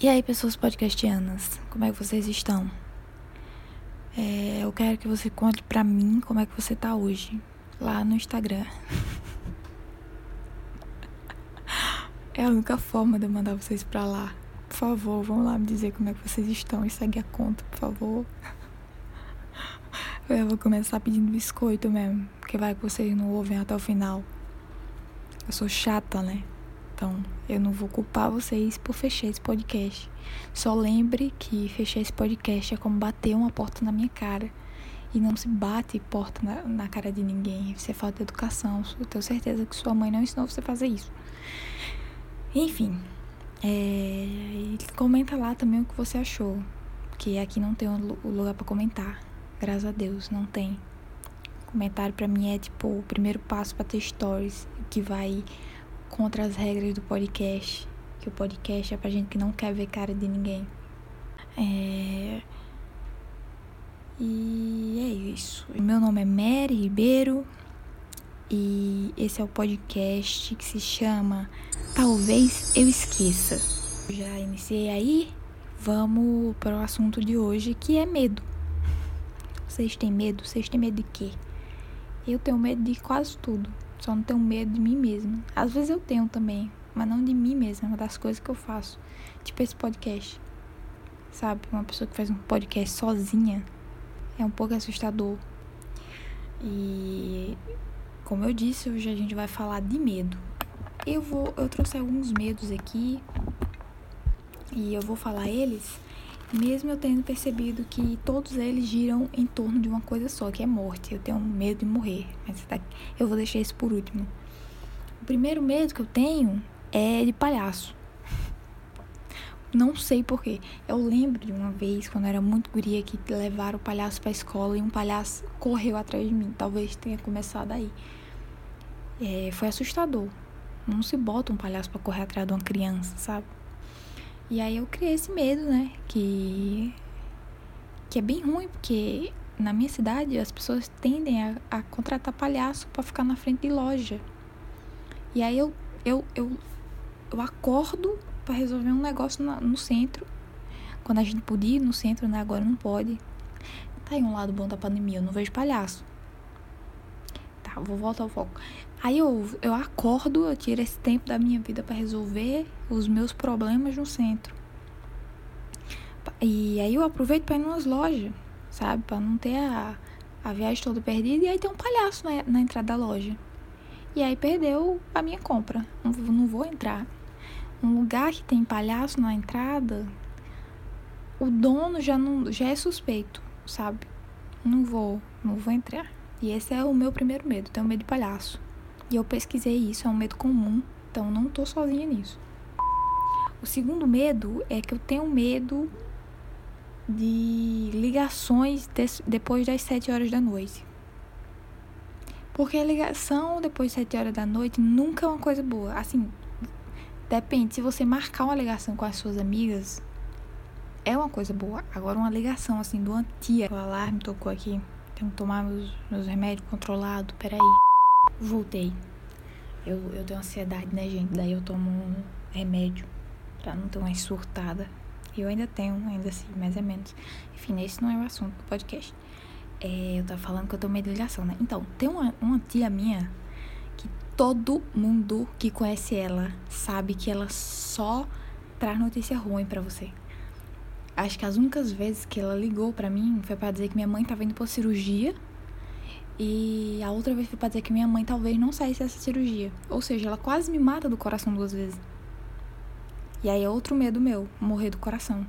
E aí, pessoas podcastianas, como é que vocês estão? É, eu quero que você conte pra mim como é que você tá hoje, lá no Instagram. É a única forma de eu mandar vocês pra lá. Por favor, vão lá me dizer como é que vocês estão e segue a conta, por favor. Eu vou começar pedindo biscoito mesmo, porque vai que vocês não ouvem até o final. Eu sou chata, né? Então, eu não vou culpar vocês por fechar esse podcast. Só lembre que fechar esse podcast é como bater uma porta na minha cara. E não se bate porta na, na cara de ninguém. Isso é falta de educação. Eu tenho certeza que sua mãe não ensinou você a fazer isso. Enfim. É, comenta lá também o que você achou. Que aqui não tem um lugar para comentar. Graças a Deus, não tem. Comentário para mim é tipo o primeiro passo para ter stories. Que vai contra as regras do podcast. Que o podcast é pra gente que não quer ver cara de ninguém. É... E é isso. Meu nome é Mary Ribeiro e esse é o podcast que se chama Talvez Eu Esqueça. Já iniciei aí, vamos para o assunto de hoje que é medo. Vocês têm medo? Vocês têm medo de quê? Eu tenho medo de quase tudo. Só não tenho medo de mim mesma. Às vezes eu tenho também, mas não de mim mesma, das coisas que eu faço. Tipo esse podcast. Sabe? Uma pessoa que faz um podcast sozinha é um pouco assustador. E como eu disse, hoje a gente vai falar de medo. Eu vou, eu trouxe alguns medos aqui e eu vou falar eles mesmo eu tendo percebido que todos eles giram em torno de uma coisa só, que é morte. Eu tenho medo de morrer, mas tá eu vou deixar isso por último. O primeiro medo que eu tenho é de palhaço. Não sei porquê. Eu lembro de uma vez, quando eu era muito guria, que levaram o palhaço pra escola e um palhaço correu atrás de mim. Talvez tenha começado aí. É, foi assustador. Não se bota um palhaço para correr atrás de uma criança, sabe? E aí eu criei esse medo, né? Que, que é bem ruim, porque na minha cidade as pessoas tendem a, a contratar palhaço para ficar na frente de loja. E aí eu, eu, eu, eu acordo para resolver um negócio na, no centro. Quando a gente podia ir no centro, né? Agora não pode. Tá aí um lado bom da pandemia, eu não vejo palhaço. Tá, vou voltar ao foco. Aí eu, eu acordo, eu tiro esse tempo da minha vida para resolver os meus problemas no centro. E aí eu aproveito para ir nas lojas, sabe? Para não ter a, a viagem toda perdida. E aí tem um palhaço na, na entrada da loja. E aí perdeu a minha compra. Não, não vou entrar. Um lugar que tem palhaço na entrada, o dono já, não, já é suspeito, sabe? Não vou, não vou entrar. E esse é o meu primeiro medo, tenho medo de palhaço. E eu pesquisei isso, é um medo comum, então não tô sozinha nisso. O segundo medo é que eu tenho medo de ligações depois das 7 horas da noite. Porque a ligação depois das 7 horas da noite nunca é uma coisa boa. Assim, depende. Se você marcar uma ligação com as suas amigas, é uma coisa boa. Agora, uma ligação assim do tia, o alarme tocou aqui. Tenho que tomar meus, meus remédios controlados. Peraí. Voltei. Eu, eu tenho ansiedade, né, gente? Daí eu tomo um remédio pra não ter uma surtada. Eu ainda tenho, ainda assim, mais ou menos. Enfim, esse não é o assunto do podcast. É, eu tava falando que eu tomei de ligação, né? Então, tem uma, uma tia minha que todo mundo que conhece ela sabe que ela só traz notícia ruim para você. Acho que as únicas vezes que ela ligou para mim foi para dizer que minha mãe tava indo por cirurgia e a outra vez foi pra dizer que minha mãe talvez não saísse dessa cirurgia. Ou seja, ela quase me mata do coração duas vezes. E aí é outro medo meu, morrer do coração.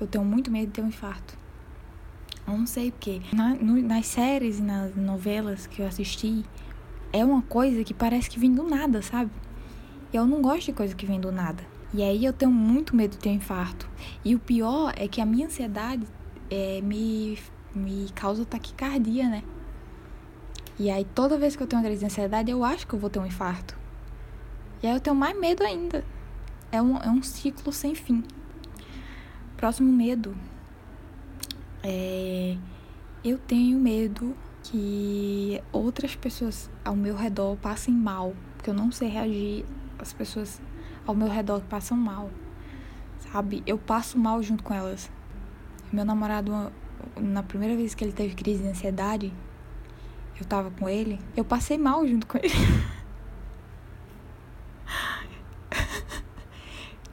Eu tenho muito medo de ter um infarto. Eu não sei porque. Na, no, nas séries e nas novelas que eu assisti, é uma coisa que parece que vem do nada, sabe? Eu não gosto de coisa que vem do nada. E aí eu tenho muito medo de ter um infarto. E o pior é que a minha ansiedade é, me, me causa taquicardia, né? E aí toda vez que eu tenho uma crise de ansiedade, eu acho que eu vou ter um infarto. E aí eu tenho mais medo ainda. É um, é um ciclo sem fim. Próximo medo. É, eu tenho medo que outras pessoas ao meu redor passem mal. Porque eu não sei reagir às pessoas ao meu redor que passam mal. sabe? Eu passo mal junto com elas. Meu namorado, na primeira vez que ele teve crise de ansiedade, eu tava com ele, eu passei mal junto com ele.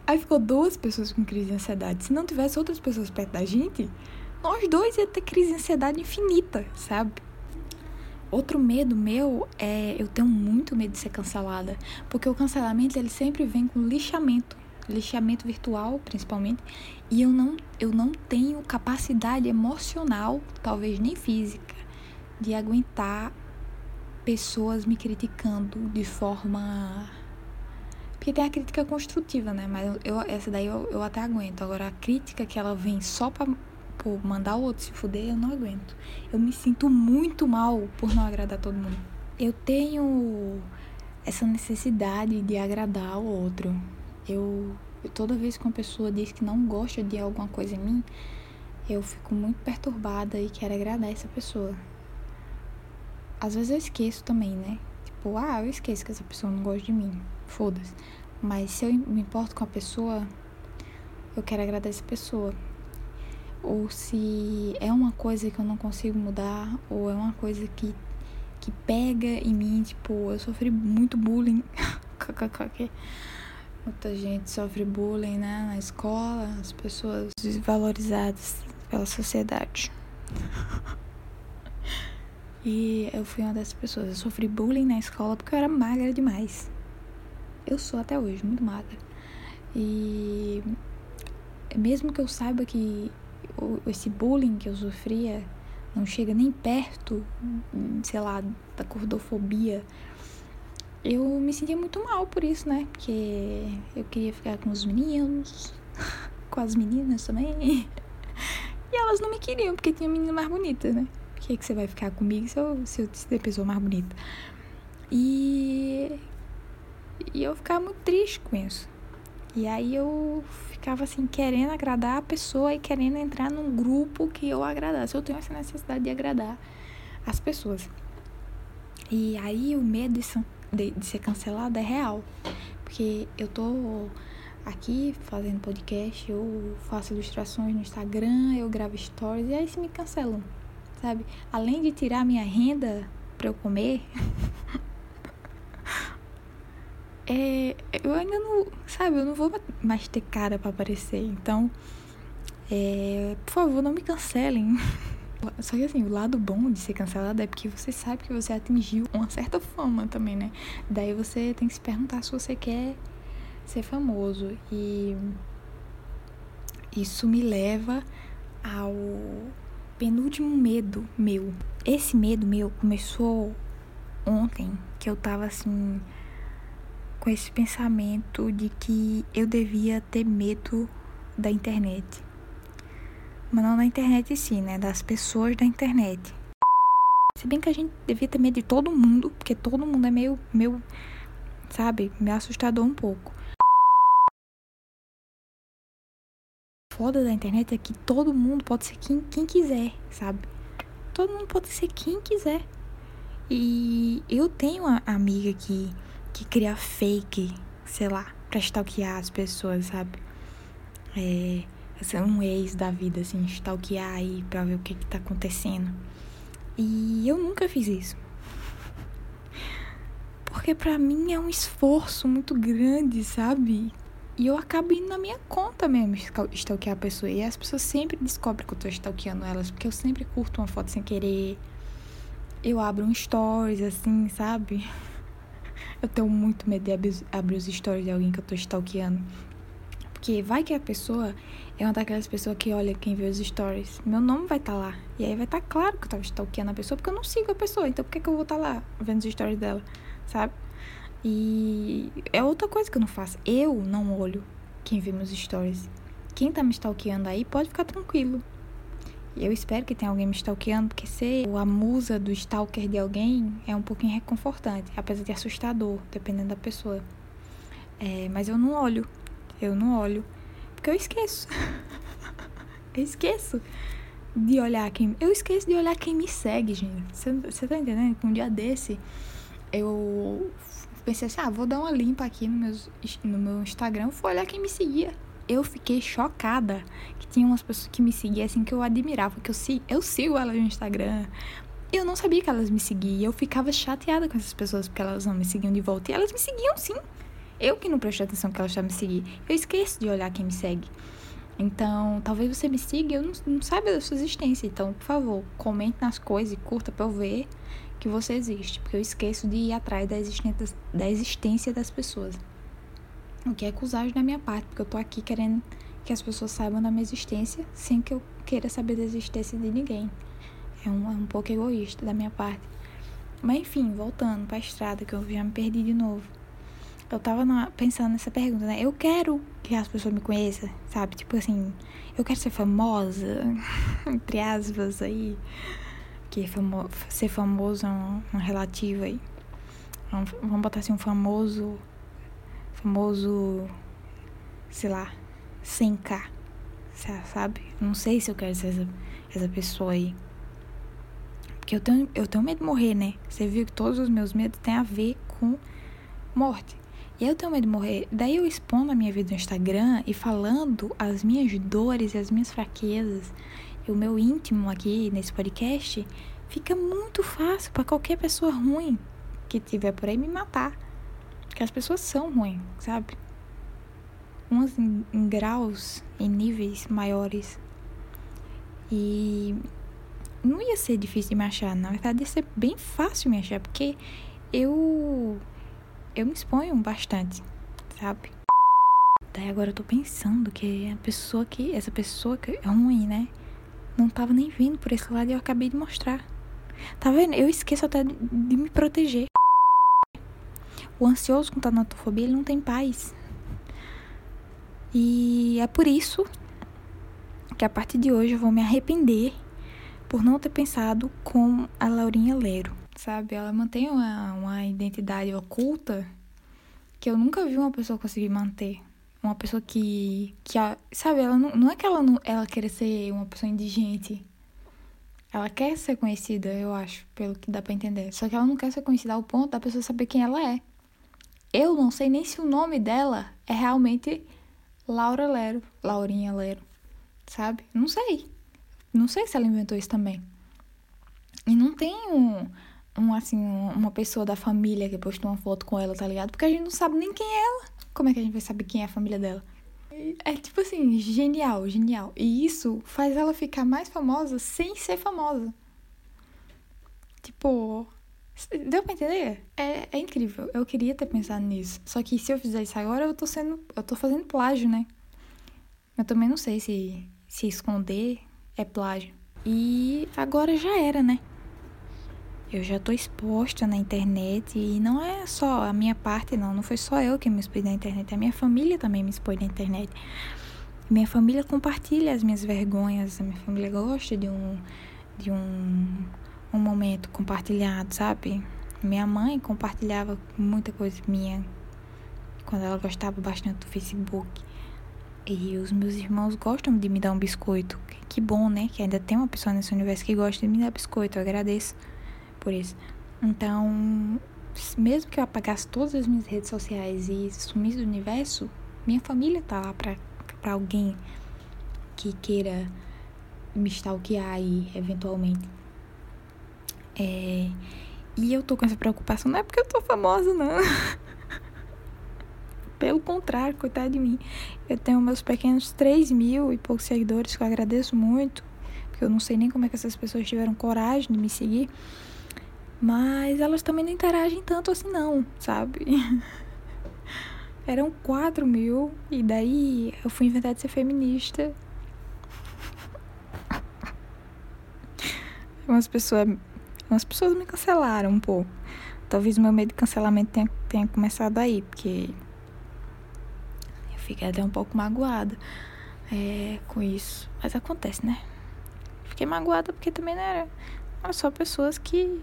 Aí ficou duas pessoas com crise de ansiedade. Se não tivesse outras pessoas perto da gente, nós dois ia ter crise de ansiedade infinita, sabe? Outro medo meu é eu tenho muito medo de ser cancelada, porque o cancelamento ele sempre vem com lixamento, lixamento virtual, principalmente, e eu não eu não tenho capacidade emocional, talvez nem física, de aguentar pessoas me criticando de forma porque tem a crítica construtiva, né? Mas eu, essa daí eu, eu até aguento. Agora, a crítica que ela vem só pra pô, mandar o outro se fuder, eu não aguento. Eu me sinto muito mal por não agradar todo mundo. Eu tenho essa necessidade de agradar o outro. Eu, eu toda vez que uma pessoa diz que não gosta de alguma coisa em mim, eu fico muito perturbada e quero agradar essa pessoa. Às vezes eu esqueço também, né? Tipo, ah, eu esqueço que essa pessoa não gosta de mim. Foda-se. Mas se eu me importo com a pessoa, eu quero agradecer a pessoa. Ou se é uma coisa que eu não consigo mudar, ou é uma coisa que, que pega em mim, tipo, eu sofri muito bullying. Muita gente sofre bullying, né? Na escola, as pessoas desvalorizadas pela sociedade. E eu fui uma dessas pessoas. Eu sofri bullying na escola porque eu era magra demais. Eu sou até hoje muito magra. E mesmo que eu saiba que esse bullying que eu sofria não chega nem perto, sei lá, da gordofobia, eu me sentia muito mal por isso, né? Porque eu queria ficar com os meninos, com as meninas também. E elas não me queriam, porque tinha menina mais bonita, né? Por que, que você vai ficar comigo se eu, se eu ser pessoa mais bonita? E e eu ficava muito triste com isso. E aí eu ficava assim, querendo agradar a pessoa e querendo entrar num grupo que eu agradasse. Eu tenho essa necessidade de agradar as pessoas. E aí o medo de, de, de ser cancelada é real. Porque eu tô aqui fazendo podcast, eu faço ilustrações no Instagram, eu gravo stories, e aí se me cancelam, sabe? Além de tirar minha renda pra eu comer, é, eu ainda não, sabe, eu não vou mais ter cara para aparecer. Então, é, por favor, não me cancelem. Só que assim, o lado bom de ser cancelado é porque você sabe que você atingiu uma certa fama também, né? Daí você tem que se perguntar se você quer ser famoso. E isso me leva ao penúltimo medo meu. Esse medo meu começou ontem, que eu tava assim com esse pensamento de que eu devia ter medo da internet. Mas não da internet em si, né? Das pessoas da internet. Se bem que a gente devia ter medo de todo mundo, porque todo mundo é meio, meio sabe, me assustador um pouco. Foda da internet é que todo mundo pode ser quem, quem quiser, sabe? Todo mundo pode ser quem quiser. E eu tenho uma amiga que que cria fake, sei lá, pra stalkear as pessoas, sabe? É, é um ex da vida, assim, stalkear aí pra ver o que que tá acontecendo. E eu nunca fiz isso. Porque pra mim é um esforço muito grande, sabe? E eu acabo indo na minha conta mesmo stalkear a pessoa. E as pessoas sempre descobrem que eu tô stalkeando elas, porque eu sempre curto uma foto sem querer. Eu abro um stories, assim, sabe? Eu tenho muito medo de abrir os stories de alguém que eu tô stalkeando. Porque vai que a pessoa é uma daquelas pessoas que olha quem vê os stories. Meu nome vai estar tá lá. E aí vai estar tá claro que eu tava stalkeando a pessoa, porque eu não sigo a pessoa. Então por que, que eu vou estar tá lá vendo os stories dela? Sabe? E é outra coisa que eu não faço. Eu não olho quem vê meus stories. Quem tá me stalkeando aí pode ficar tranquilo. Eu espero que tenha alguém me stalkeando, porque ser a musa do stalker de alguém é um pouquinho reconfortante, apesar de assustador, dependendo da pessoa. É, mas eu não olho. Eu não olho. Porque eu esqueço. eu esqueço de olhar quem. Eu esqueço de olhar quem me segue, gente. Você tá entendendo? Um dia desse eu pensei assim: ah, vou dar uma limpa aqui no, meus, no meu Instagram. Fui olhar quem me seguia. eu fiquei chocada que tinha umas pessoas que me seguiam assim que eu admirava, que eu, eu sigo elas no Instagram. Eu não sabia que elas me seguiam. Eu ficava chateada com essas pessoas porque elas não me seguiam de volta. E elas me seguiam sim. Eu que não prestei atenção que elas estavam me seguindo. Eu esqueço de olhar quem me segue. Então, talvez você me siga e eu não, não saiba da sua existência. Então, por favor, comente nas coisas e curta pra eu ver que você existe. Porque eu esqueço de ir atrás da existência, da existência das pessoas. O que é acusagem da minha parte, porque eu tô aqui querendo que as pessoas saibam da minha existência sem que eu queira saber da existência de ninguém. É um, é um pouco egoísta da minha parte. Mas enfim, voltando pra estrada, que eu já me perdi de novo eu tava na, pensando nessa pergunta, né? Eu quero que as pessoas me conheçam, sabe? Tipo assim, eu quero ser famosa, entre aspas aí. Que famo ser famoso é um, um relativo aí. Um, vamos botar assim, um famoso. Famoso. Sei lá. 100k. Sabe? Não sei se eu quero ser essa, essa pessoa aí. Porque eu tenho, eu tenho medo de morrer, né? Você viu que todos os meus medos têm a ver com morte. E eu tenho medo de morrer. Daí eu expondo a minha vida no Instagram e falando as minhas dores e as minhas fraquezas e o meu íntimo aqui nesse podcast, fica muito fácil para qualquer pessoa ruim que tiver por aí me matar. Porque as pessoas são ruins, sabe? Umas em, em graus, em níveis maiores. E não ia ser difícil de me achar, na verdade ia ser bem fácil me achar, porque eu eu me exponho bastante, sabe? Daí agora eu tô pensando que a pessoa que. Essa pessoa que é ruim, né? Não tava nem vindo por esse lado e eu acabei de mostrar. Tá vendo? Eu esqueço até de, me proteger. O ansioso com tanatofobia, ele não tem paz. E é por isso que a partir de hoje eu vou me arrepender por não ter pensado com a Laurinha Leiro sabe? Ela mantém uma, uma identidade oculta que eu nunca vi uma pessoa conseguir manter. Uma pessoa que, que sabe, ela não, não é que ela, não, ela queira ser uma pessoa indigente. Ela quer ser conhecida, eu acho, pelo que dá pra entender. Só que ela não quer ser conhecida ao ponto da pessoa saber quem ela é. Eu não sei nem se o nome dela é realmente Laura Lero, Laurinha Lero, sabe? Não sei. Não sei se ela inventou isso também. E não tem um, um, assim, uma pessoa da família que postou uma foto com ela, tá ligado? Porque a gente não sabe nem quem é ela. Como é que a gente vai saber quem é a família dela? É tipo assim, genial, genial. E isso faz ela ficar mais famosa sem ser famosa. Tipo, deu pra entender? É, é incrível. Eu queria ter pensado nisso. Só que se eu fizer isso agora, eu tô sendo. Eu tô fazendo plágio, né? Eu também não sei se, se esconder é plágio. E agora já era, né? Eu já tô exposta na internet e não é só a minha parte, não. Não foi só eu que me expus na internet, a minha família também me expôs na internet. Minha família compartilha as minhas vergonhas, a minha família gosta de um, de um, um momento compartilhado, sabe? Minha mãe compartilhava muita coisa minha quando ela gostava bastante do Facebook. E os meus irmãos gostam de me dar um biscoito. Que bom, né? Que ainda tem uma pessoa nesse universo que gosta de me dar biscoito. Eu agradeço por isso. Então, mesmo que eu apagasse todas as minhas redes sociais e sumisse do universo, minha família tá lá pra, pra alguém que queira me stalkear aí, eventualmente. É, e eu tô com essa preocupação, não é porque eu tô famosa, não. Pelo contrário, coitado de mim. Eu tenho meus pequenos 3 mil e poucos seguidores, que eu agradeço muito. Porque eu não sei nem como é que essas pessoas tiveram coragem de me seguir. Mas elas também não interagem tanto assim, não, sabe? Eram 4 mil, e daí eu fui inventar de ser feminista. Umas pessoas, umas pessoas me cancelaram um pouco. Talvez o meu medo de cancelamento tenha, tenha começado aí, porque eu fiquei até um pouco magoada é, com isso. Mas acontece, né? Fiquei magoada porque também não era, era só pessoas que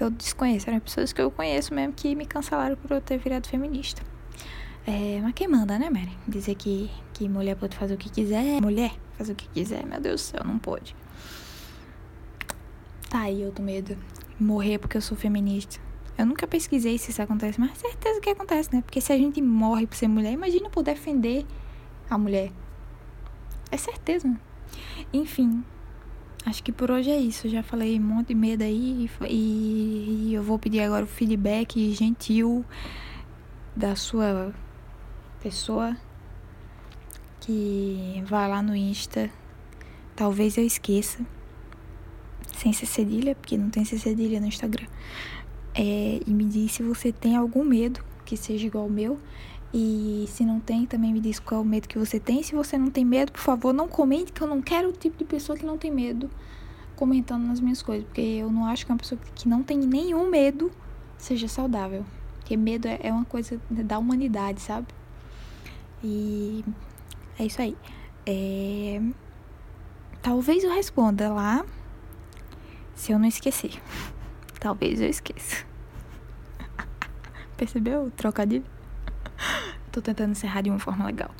que eu desconheço, eram pessoas que eu conheço mesmo que me cancelaram por eu ter virado feminista. É, mas quem manda, né, Mary? Dizer que, que mulher pode fazer o que quiser. Mulher fazer o que quiser, meu Deus do céu, não pode. Tá aí outro medo. Morrer porque eu sou feminista. Eu nunca pesquisei se isso acontece, mas certeza que acontece, né? Porque se a gente morre por ser mulher, imagina por defender a mulher. É certeza. Enfim, acho que por hoje é isso. Eu já falei um monte de medo aí e, e eu vou pedir agora o feedback gentil da sua pessoa que vai lá no Insta. Talvez eu esqueça. Sem ser cedilha, porque não tem ser cedilha no Instagram. É, e me diz se você tem algum medo que seja igual ao meu. E se não tem, também me diz qual é o medo que você tem. Se você não tem medo, por favor, não comente, que eu não quero o tipo de pessoa que não tem medo comentando nas minhas coisas. Porque eu não acho que uma pessoa que não tem nenhum medo seja saudável. Porque medo é, é uma coisa da humanidade, sabe? E é isso aí. É... Talvez eu responda lá se eu não esquecer. Talvez eu esqueça. Percebeu o trocadilho? Tô tentando encerrar de uma forma legal.